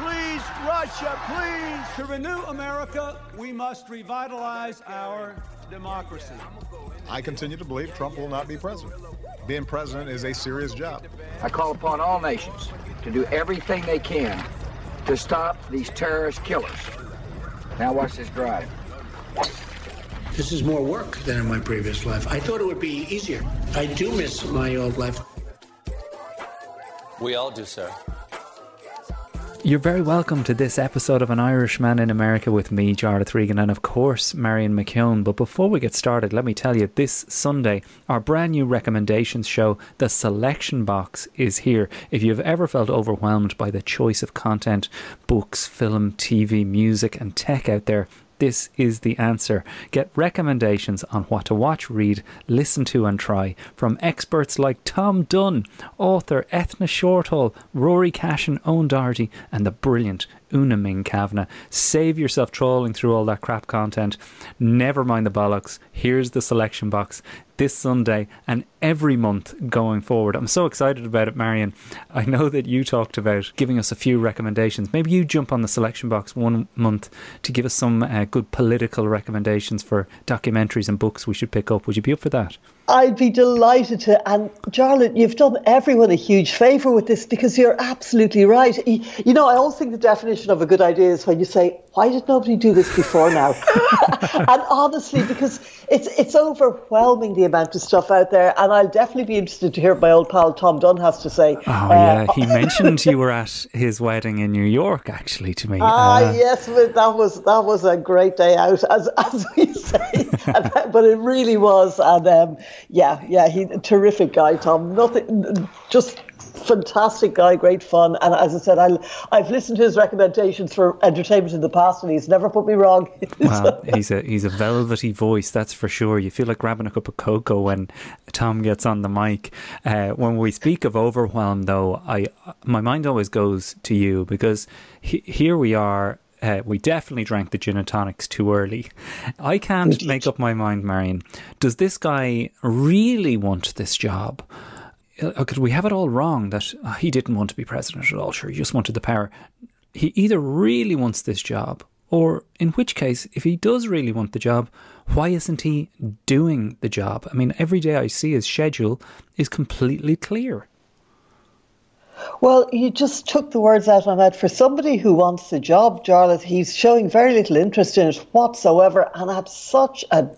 Please, Russia, please. To renew America, we must revitalize our democracy. I continue to believe Trump will not be president. Being president is a serious job. I call upon all nations to do everything they can to stop these terrorist killers. Now watch this drive. This is more work than in my previous life. I thought it would be easier. I do miss my old life. We all do, sir. You're very welcome to this episode of An Irishman in America with me, Jarlath Regan, and of course, Marion McKeone. But before we get started, let me tell you this Sunday, our brand new recommendations show, The Selection Box, is here. If you've ever felt overwhelmed by the choice of content, books, film, TV, music, and tech out there, this is the answer. Get recommendations on what to watch, read, listen to, and try from experts like Tom Dunne, author Ethna Shortall, Rory Cashin, Owen Doherty, and the brilliant Una Minh Kavanagh. Save yourself trawling through all that crap content. Never mind the bollocks. Here's the selection box this Sunday and every month going forward. I'm so excited about it, Marion. I know that you talked about giving us a few recommendations. Maybe you jump on the selection box one month to give us some uh, good political recommendations for documentaries and books we should pick up. Would you be up for that? I'd be delighted to. And Jarlath, you've done everyone a huge favour with this because you're absolutely right. You, know, I always think the definition of a good idea is when you say, "Why did nobody do this before now?" and honestly, because it's it's overwhelming the amount of stuff out there, and I'll definitely be interested to hear what my old pal Tom Dunne has to say. Oh uh, yeah, he mentioned you were at his wedding in New York, actually, to me. Ah, uh, yes, but that was that was a great day out, as as we say. but it really was, and. Um, yeah, yeah, he a terrific guy, Tom. Nothing, just fantastic guy, great fun. And as I said, I, I've listened to his recommendations for entertainment in the past, and he's never put me wrong. Well, he's a he's a velvety voice, that's for sure. You feel like grabbing a cup of cocoa when Tom gets on the mic. Uh, when we speak of overwhelm, though, I my mind always goes to you because he, here we are uh, we definitely drank the gin and tonics too early. I can't Indeed. make up my mind, Marion. Does this guy really want this job? Uh, could we have it all wrong that uh, he didn't want to be president at all? Sure, he just wanted the power. He either really wants this job, or in which case, if he does really want the job, why isn't he doing the job? I mean, every day I see his schedule is completely clear. Well, you just took the words out of my mouth. For somebody who wants the job, Jarlath, he's showing very little interest in it whatsoever, and at such a,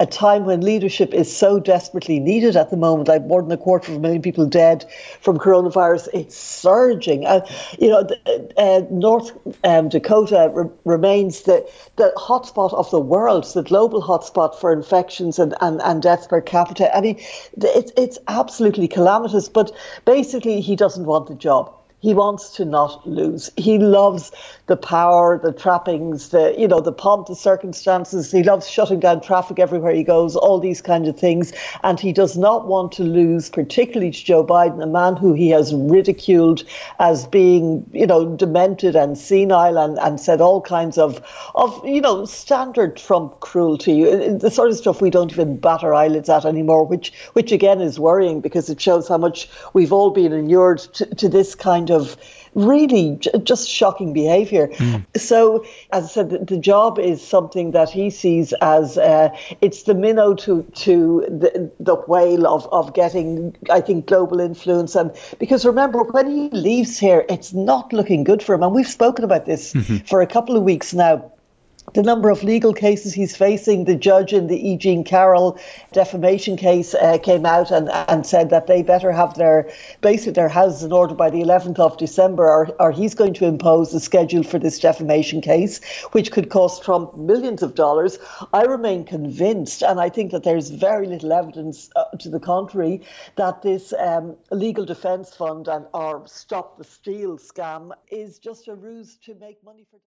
a time when leadership is so desperately needed at the moment, like more than a quarter of a million people dead from coronavirus, it's surging. Uh, you know, uh, North um, Dakota re- remains the, the hotspot of the world, the global hotspot for infections and, and, and deaths per capita. I mean, it's, it's absolutely calamitous, but basically, he doesn't want the job. He wants to not lose. He loves the power, the trappings, the you know, the pomp, the circumstances. He loves shutting down traffic everywhere he goes, all these kind of things. And he does not want to lose, particularly to Joe Biden, a man who he has ridiculed as being, you know, demented and senile and, and said all kinds of of, you know, standard Trump cruelty. The sort of stuff we don't even bat our eyelids at anymore, which which again is worrying because it shows how much we've all been inured to, to this kind of of really j- just shocking behavior. Mm. So, as I said, the, the, job is something that he sees as uh, it's the minnow to to the, the whale of, of getting, I think, global influence. And because remember, when he leaves here, it's not looking good for him. And we've spoken about this mm-hmm. for a couple of weeks now the number of legal cases he's facing. The judge in the E. Jean Carroll defamation case uh, came out and, and said that they better have their basically their houses in order by the 11th of December, or, or he's going to impose the schedule for this defamation case, which could cost Trump millions of dollars. I remain convinced, and I think that there's very little evidence uh, to the contrary, that this um, legal defence fund and or stop the steal scam is just a ruse to make money for.